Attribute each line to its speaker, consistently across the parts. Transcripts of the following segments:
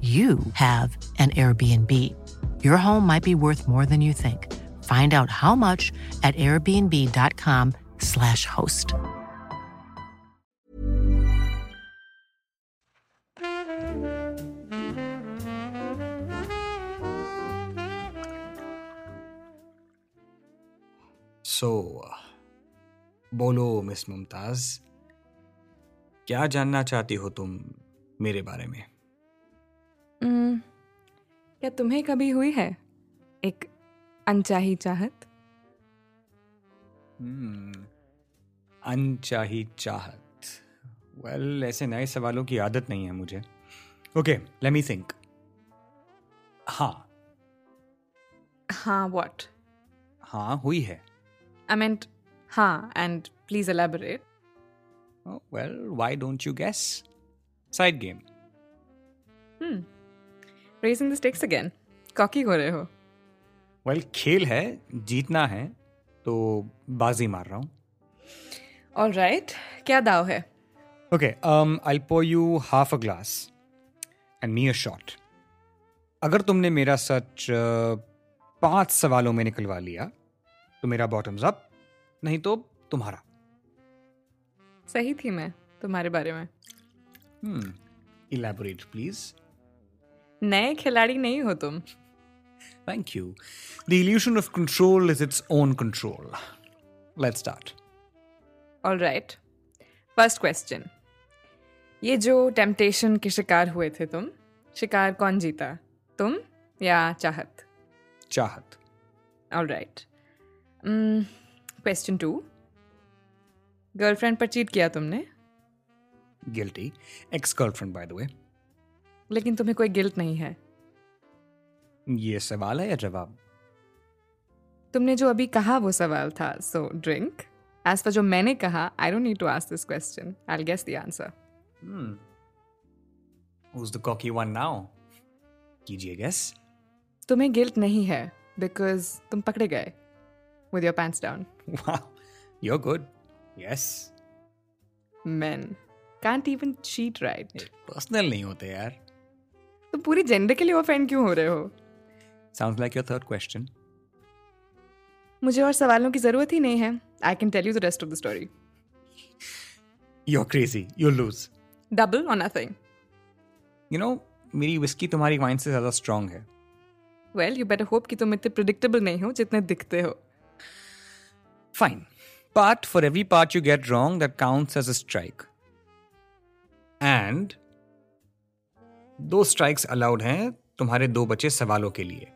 Speaker 1: you have an Airbnb. Your home might be worth more than you think. Find out how much at airbnb.com/slash host.
Speaker 2: सो बोलो miss Mumtaz क्या जानना चाहती हो तुम मेरे बारे में
Speaker 3: mm, क्या तुम्हें कभी हुई है? एक अनचाही चाहत?
Speaker 2: hmm, अनचाही चाहत। वेल well, ऐसे नए सवालों की आदत नहीं है मुझे। ओके लेट मी थिंक हाँ।
Speaker 3: हाँ व्हाट
Speaker 2: हाँ हुई है।
Speaker 3: आई मींट हाँ and please
Speaker 2: elaborate well why don't you guess side
Speaker 3: game raising the stakes again cocky हो रहे हो।
Speaker 2: वेल well, खेल है जीतना है तो बाजी मार रहा हूँ।
Speaker 3: ऑल राइट क्या दाव है?
Speaker 2: Okay I pour you half a glass and me a shot अगर तुमने मेरा सच uh, पाँच सवालों में निकलवा लिया तो मेरा बॉटम्स अप नहीं तो तुम्हारा।
Speaker 3: सही थी मैं तुम्हारे बारे में।
Speaker 2: इलेबोरेट प्लीज़
Speaker 3: नए खिलाड़ी नहीं हो तुम।
Speaker 2: Thank you the illusion of control is its own control let's start
Speaker 3: all right first question ये जो टेम्पटेशन के शिकार हुए थे तुम शिकार कौन जीता? तुम या चाहत?
Speaker 2: चाहत।
Speaker 3: All right question two girlfriend पर चीट किया तुमने?
Speaker 2: Guilty ex girlfriend by the way
Speaker 3: लेकिन तुम्हें कोई गिल्ट नहीं है।
Speaker 2: ये सवाल है या जवाब?
Speaker 3: तुमने जो अभी कहा वो सवाल था सो ड्रिंक एज पर जो मैंने कहा I don't need to ask this question I guess the answer
Speaker 2: Who's the cocky one now? कीजिए गेस
Speaker 3: तुम्हें गिल्ट नहीं है बिकॉज़ तुम पकड़े गए with your pants down
Speaker 2: Wow, you're good. Yes.
Speaker 3: men. Can't even cheat right.
Speaker 2: Personal नहीं होते यार।
Speaker 3: तो पूरी जेंडर के लिए ऑफेंड क्यों हो रहे हो
Speaker 2: Sounds like your third question.
Speaker 3: मुझे और सवालों की ज़रूरत ही नहीं है I can tell you the rest of the story
Speaker 2: You're crazy. You'll lose.
Speaker 3: Double और नथिंग
Speaker 2: You know, मेरी विस्की तुम्हारी वाइन से ज़्यादा स्ट्रांग है
Speaker 3: वेल यू बेटर होप कि तुम इतने प्रिडिक्टेबल नहीं हो जितने दिखते हो
Speaker 2: fine But for every part you get wrong that counts as a strike. And दो स्ट्राइक्स अलाउड हैं तुम्हारे दो बचे सवालों के लिए।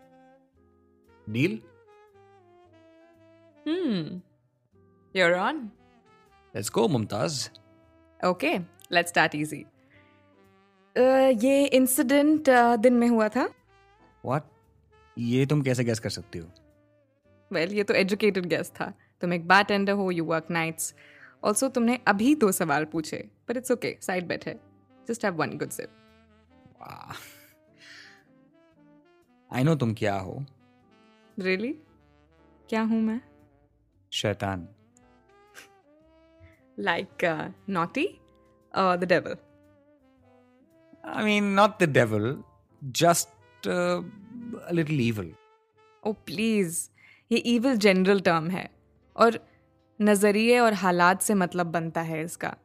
Speaker 2: Deal
Speaker 3: hmm you're on.
Speaker 2: Let's go Mumtaz
Speaker 3: okay let's start easy ये इंसिडेंट uh, दिन में हुआ था?
Speaker 2: व्हाट ये तुम कैसे गैस कर सकती हो?
Speaker 3: वेल well, ये तो एजुकेटेड गैस था। तुम एक बार टेंडर हो यू वर्क नाइट्स ऑल्सो तुमने अभी दो सवाल पूछे but it's okay side bet है। Just have one good sip
Speaker 2: I know तुम क्या हो।
Speaker 3: Really really? क्या हूँ मैं?
Speaker 2: शैतान।
Speaker 3: Like naughty the devil
Speaker 2: I mean not the devil just little evil.
Speaker 3: Oh please ये ईविल जनरल टर्म है। और नज़रिए और हालात से मतलब बनता है इसका।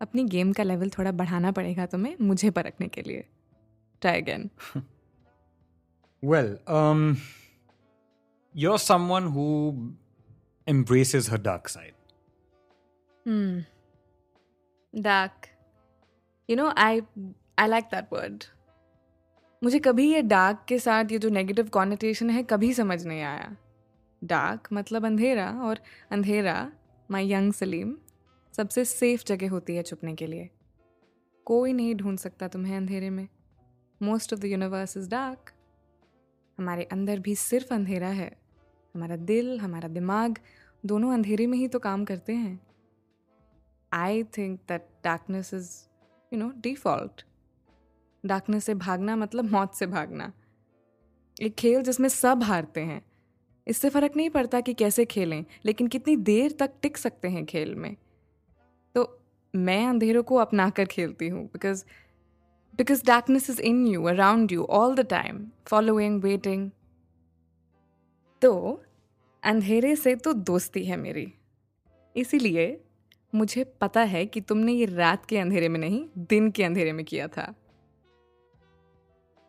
Speaker 3: अपनी गेम का लेवल थोड़ा बढ़ाना पड़ेगा तुम्हें मुझे परखने के लिए। Try again
Speaker 2: Well, um, you're someone who embraces her dark side.
Speaker 3: Dark you know I I like that word मुझे कभी ये डार्क के साथ ये जो नेगेटिव कॉनिटेशन है कभी समझ नहीं आया। डार्क मतलब अंधेरा और अंधेरा माई यंग सलीम सबसे सेफ़ जगह होती है छुपने के लिए। कोई नहीं ढूंढ सकता तुम्हें अंधेरे में। Most of the universe is dark. हमारे अंदर भी सिर्फ़ अंधेरा है। हमारा दिल, हमारा दिमाग, दोनों अंधेरे में ही तो काम करते हैं। I think that darkness is you know default darkness से भागना मतलब मौत से भागना। एक खेल जिसमें सब हारते हैं। इससे फ़र्क नहीं पड़ता कि कैसे खेलें, लेकिन कितनी देर तक टिक सकते हैं खेल में। तो मैं अंधेरों को अपना कर खेलती हूँ because because darkness is in you around you all the time following waiting तो अंधेरे से तो दोस्ती है मेरी इसीलिए मुझे पता है कि तुमने ये रात के अंधेरे में नहीं दिन के अंधेरे में किया था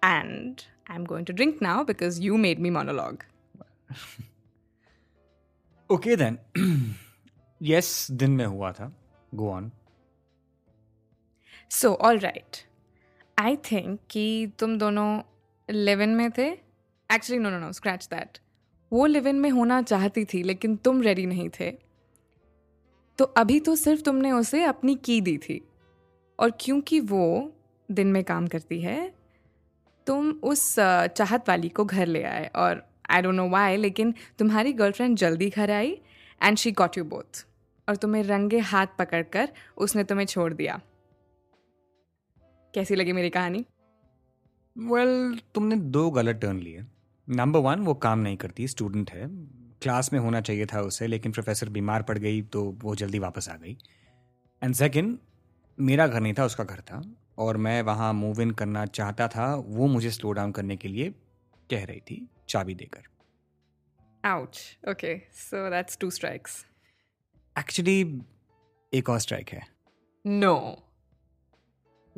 Speaker 3: and I am going to drink now because you made me monologue
Speaker 2: Okay then. yes, दिन में हुआ था. Go on.
Speaker 3: So all right I think कि तुम दोनों लिव इन में थे। Actually no no no scratch that वो लिव इन में होना चाहती थी, लेकिन तुम रेडी नहीं थे। तो अभी तो सिर्फ़ तुमने उसे अपनी की दी थी। और क्योंकि वो दिन में काम करती है, तुम उस चाहत वाली को घर ले आए। और आई डोंट नो वाई लेकिन तुम्हारी गर्लफ्रेंड जल्दी घर आई and she got you both और तुम्हें रंगे हाथ पकड़कर उसने तुम्हें छोड़ दिया। कैसी लगी मेरी कहानी?
Speaker 2: वेल well, तुमने दो गलत टर्न लिए। नंबर वन वो काम नहीं करती स्टूडेंट है। क्लास में होना चाहिए था उसे लेकिन प्रोफेसर बीमार पड़ गई तो वो जल्दी वापस आ गई। एंड सेकेंड मेरा घर नहीं था उसका घर था। और मैं वहाँ मूव इन करना चाहता था वो मुझे स्लो डाउन करने के लिए कह रही थी चाबी देकर।
Speaker 3: Ouch okay so that's two strikes
Speaker 2: actually एक और स्ट्राइक है।
Speaker 3: No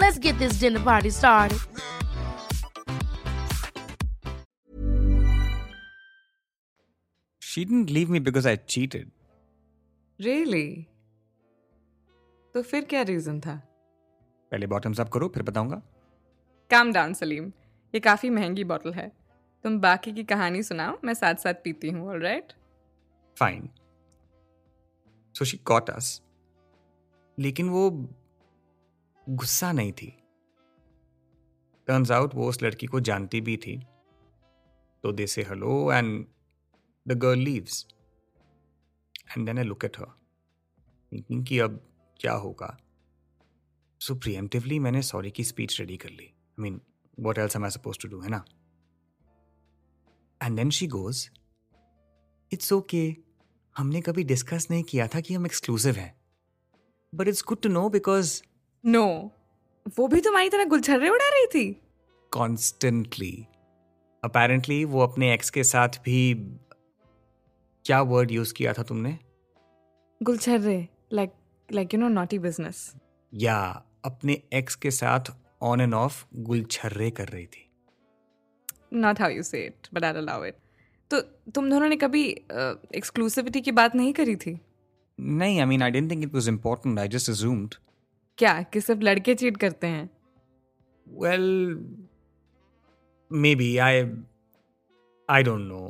Speaker 4: Let's get this dinner party started.
Speaker 2: She didn't leave me because I cheated.
Speaker 3: Really तो फिर क्या रीजन था?
Speaker 2: पहले बॉटम्स अप करो फिर बताऊँगा।
Speaker 3: काम डाउन सलीम ये काफ़ी महँगी बॉटल है। तुम बाकी की कहानी सुनाओ मैं साथ साथ पीती हूँ all right
Speaker 2: fine so she caught us लेकिन वो गुस्सा नहीं थी। टर्न्स आउट वो उस लड़की को जानती भी थी। तो they say hello and the girl leaves and then I look at her thinking कि अब क्या होगा। सो प्रियमटिवली मैंने सॉरी की स्पीच रेडी कर ली। I mean what else am I suppose to do है ना? And then she goes it's okay हमने कभी डिस्कस नहीं किया था कि हम एक्सक्लूसिव हैं। But it's good to know because
Speaker 3: no वो भी तुम्हारी तरह गुलछर्रे उड़ा रही थी?
Speaker 2: कॉन्स्टेंटली अपेरेंटली वो अपने एक्स के साथ भी क्या वर्ड यूज़ किया था तुमने?
Speaker 3: गुलछर्रे like like you know naughty business
Speaker 2: या अपने एक्स के साथ ऑन एंड ऑफ़ गुलछर्रे कर रही थी।
Speaker 3: Not how you say it but I allow it तो तुम दोनों ने कभी एक्सक्लूसिविटी uh, की बात नहीं करी थी?
Speaker 2: नहीं I mean I didn't think it was important I just assumed
Speaker 3: क्या? कि सिर्फ़ लड़के चीट करते हैं?
Speaker 2: Well maybe I I don't know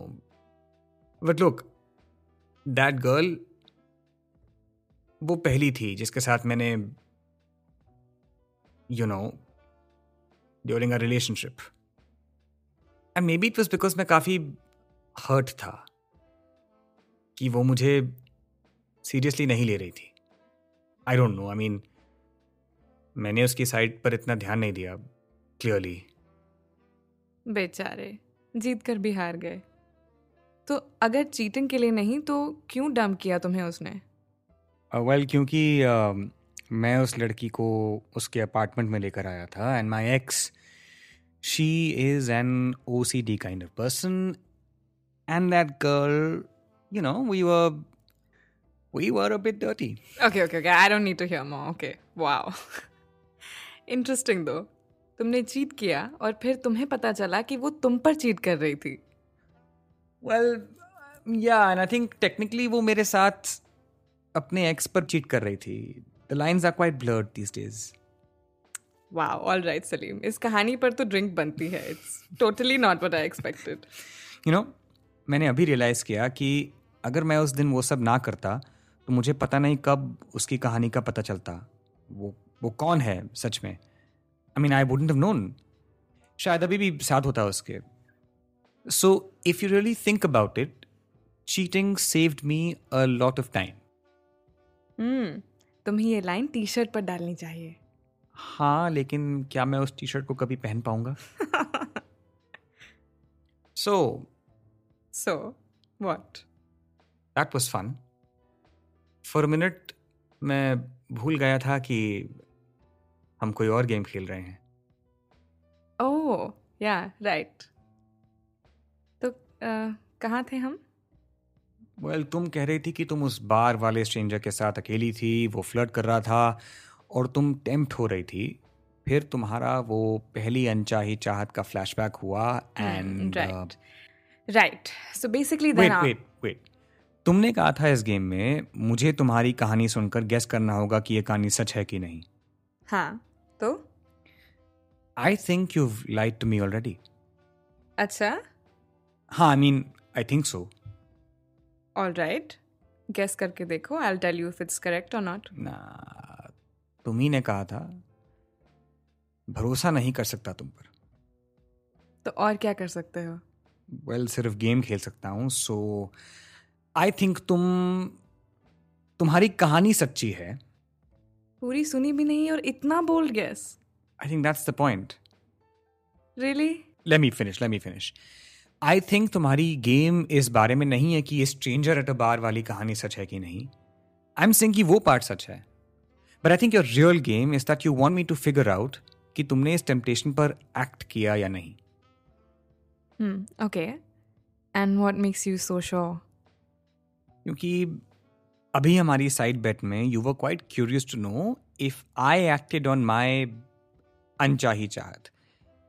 Speaker 2: but look that girl वो पहली थी जिसके साथ मैंने you know during a relationship and maybe it was because मैं काफ़ी हर्ट था कि वो मुझे सीरियसली नहीं ले रही थी. I don't know I mean मैंने उसकी साइड पर इतना ध्यान नहीं दिया क्लियरली
Speaker 3: बेचारे जीत कर भी हार गए तो अगर चीटिंग के लिए नहीं तो क्यों डंप किया तुम्हें उसने
Speaker 2: वेल uh, क्योंकि uh, मैं उस लड़की को उसके अपार्टमेंट में लेकर आया था and my ex she is an O C D kind of person and that girl you know we were we were a bit dirty.
Speaker 3: Okay, okay, okay. I don't need to hear more. Okay. Wow. Interesting दो तुमने cheat किया और फिर तुम्हें पता चला कि वो तुम पर चीट कर रही थी।
Speaker 2: वेल या एंड आई थिंक टेक्निकली वो मेरे साथ अपने एक्स पर चीट कर रही थी। The lines are quite blurred these days
Speaker 3: wow all right Salim इस कहानी पर तो ड्रिंक बनती है। It's totally not what I expected
Speaker 2: you know मैंने अभी रियलाइज़ किया कि अगर मैं उस दिन वो सब ना करता तो मुझे पता नहीं कब उसकी कहानी का पता चलता। वो वो कौन है सच में? I mean I wouldn't have known शायद अभी भी साथ होता है उसके। So if you really think about it cheating saved me a lot of time
Speaker 3: hmm तुम्हें ये लाइन टी शर्ट पर डालनी चाहिए।
Speaker 2: हाँ लेकिन क्या मैं उस टी शर्ट को कभी पहन पाऊँगा? So
Speaker 3: so what
Speaker 2: that was fun for minute मैं भूल गया था कि हम कोई और गेम खेल रहे हैं।
Speaker 3: ओह या राइट तो uh, कहाँ थे हम?
Speaker 2: वेल well, तुम कह रही थी कि तुम उस बार वाले स्ट्रेंजर के साथ अकेली थी वो फ्लर्ट कर रहा था और तुम टेम्प्ट हो रही थी। फिर तुम्हारा वो पहली अनचाही चाहत का फ्लैशबैक हुआ and
Speaker 3: right right so basically
Speaker 2: wait wait wait तुमने कहा था इस गेम में मुझे तुम्हारी कहानी सुनकर गेस करना होगा कि ये कहानी सच है कि नहीं।
Speaker 3: हाँ तो?
Speaker 2: I think you like to me already
Speaker 3: अच्छा?
Speaker 2: हाँ I mean I think so
Speaker 3: all right guess करके देखो I tell you if it's correct और नॉट
Speaker 2: ना तुम ही ने कहा था भरोसा नहीं कर सकता तुम पर।
Speaker 3: तो और क्या कर सकते हो?
Speaker 2: वेल well, सिर्फ़ गेम खेल सकता हूँ सो आई थिंक तुम तुम्हारी कहानी सच्ची है।
Speaker 3: पूरी सुनी भी नहीं और इतना bold guess
Speaker 2: I think that's the point
Speaker 3: really
Speaker 2: let me finish let me finish I think तुम्हारी गेम इस बारे में नहीं है कि ये स्ट्रेंजर एट अ बार वाली कहानी सच है कि नहीं। आई एम सिंग कि वो पार्ट सच है। But I think your real game is that you want me to figure out कि तुमने इस टेम्पटेशन पर एक्ट किया या नहीं।
Speaker 3: Okay and what makes you so sure
Speaker 2: क्योंकि अभी हमारी साइड बेट में you were quite curious to know if I acted on my अनचाही चाहत।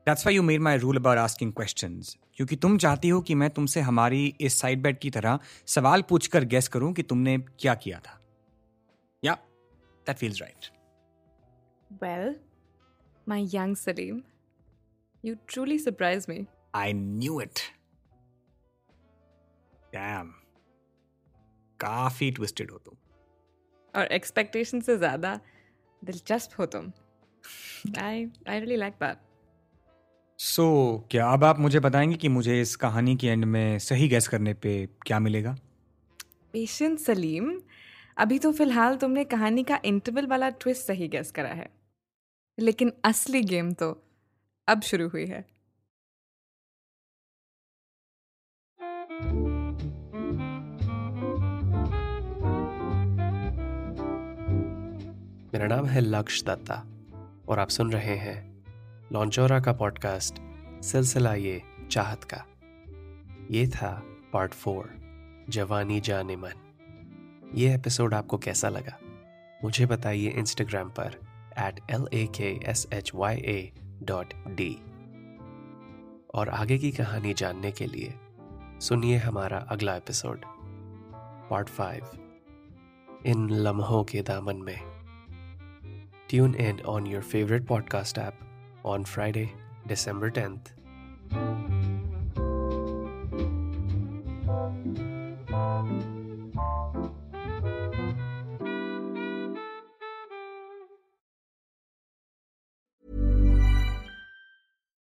Speaker 2: That's why you made my rule about asking question क्योंकि तुम चाहती हो कि मैं तुमसे हमारी इस साइड बेट की तरह सवाल पूछकर गेस करूँ कि तुमने क्या किया था। या that feels right
Speaker 3: well my young Salim you truly surprise me
Speaker 2: I knew it damn काफ़ी ट्विस्टेड हो तुम।
Speaker 3: और एक्सपेक्टेशन से ज़्यादा दिलचस्प हो तुम। I I really like that
Speaker 2: so क्या अब आप मुझे बताएँगे कि मुझे इस कहानी के एंड में सही गैस करने पे क्या मिलेगा?
Speaker 3: पेशेंट सलीम अभी तो फ़िलहाल तुमने कहानी का इंटरवल वाला ट्विस्ट सही गैस करा है। लेकिन असली गेम तो अब शुरू हुई है।
Speaker 5: मेरा नाम है लक्ष दत्ता और आप सुन रहे हैं लॉन्चोरा का पॉडकास्ट, सिलसिला ये चाहत का। ये था पार्ट फोर, जवानी जाने मन। ये एपिसोड आपको कैसा लगा? मुझे बताइए इंस्टाग्राम पर at L A K S H Y A dot D और आगे की कहानी जानने के लिए सुनिए हमारा अगला एपिसोड, पार्ट फाइव, इन लम्हों के दामन में। Tune in on your favorite podcast app on Friday, December 10th.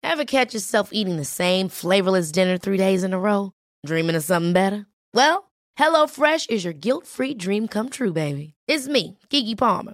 Speaker 4: Ever catch yourself eating the same flavorless dinner three days in a row? Dreaming of something better? Well, HelloFresh is your guilt free dream come true, baby. It's me, Kiki Palmer.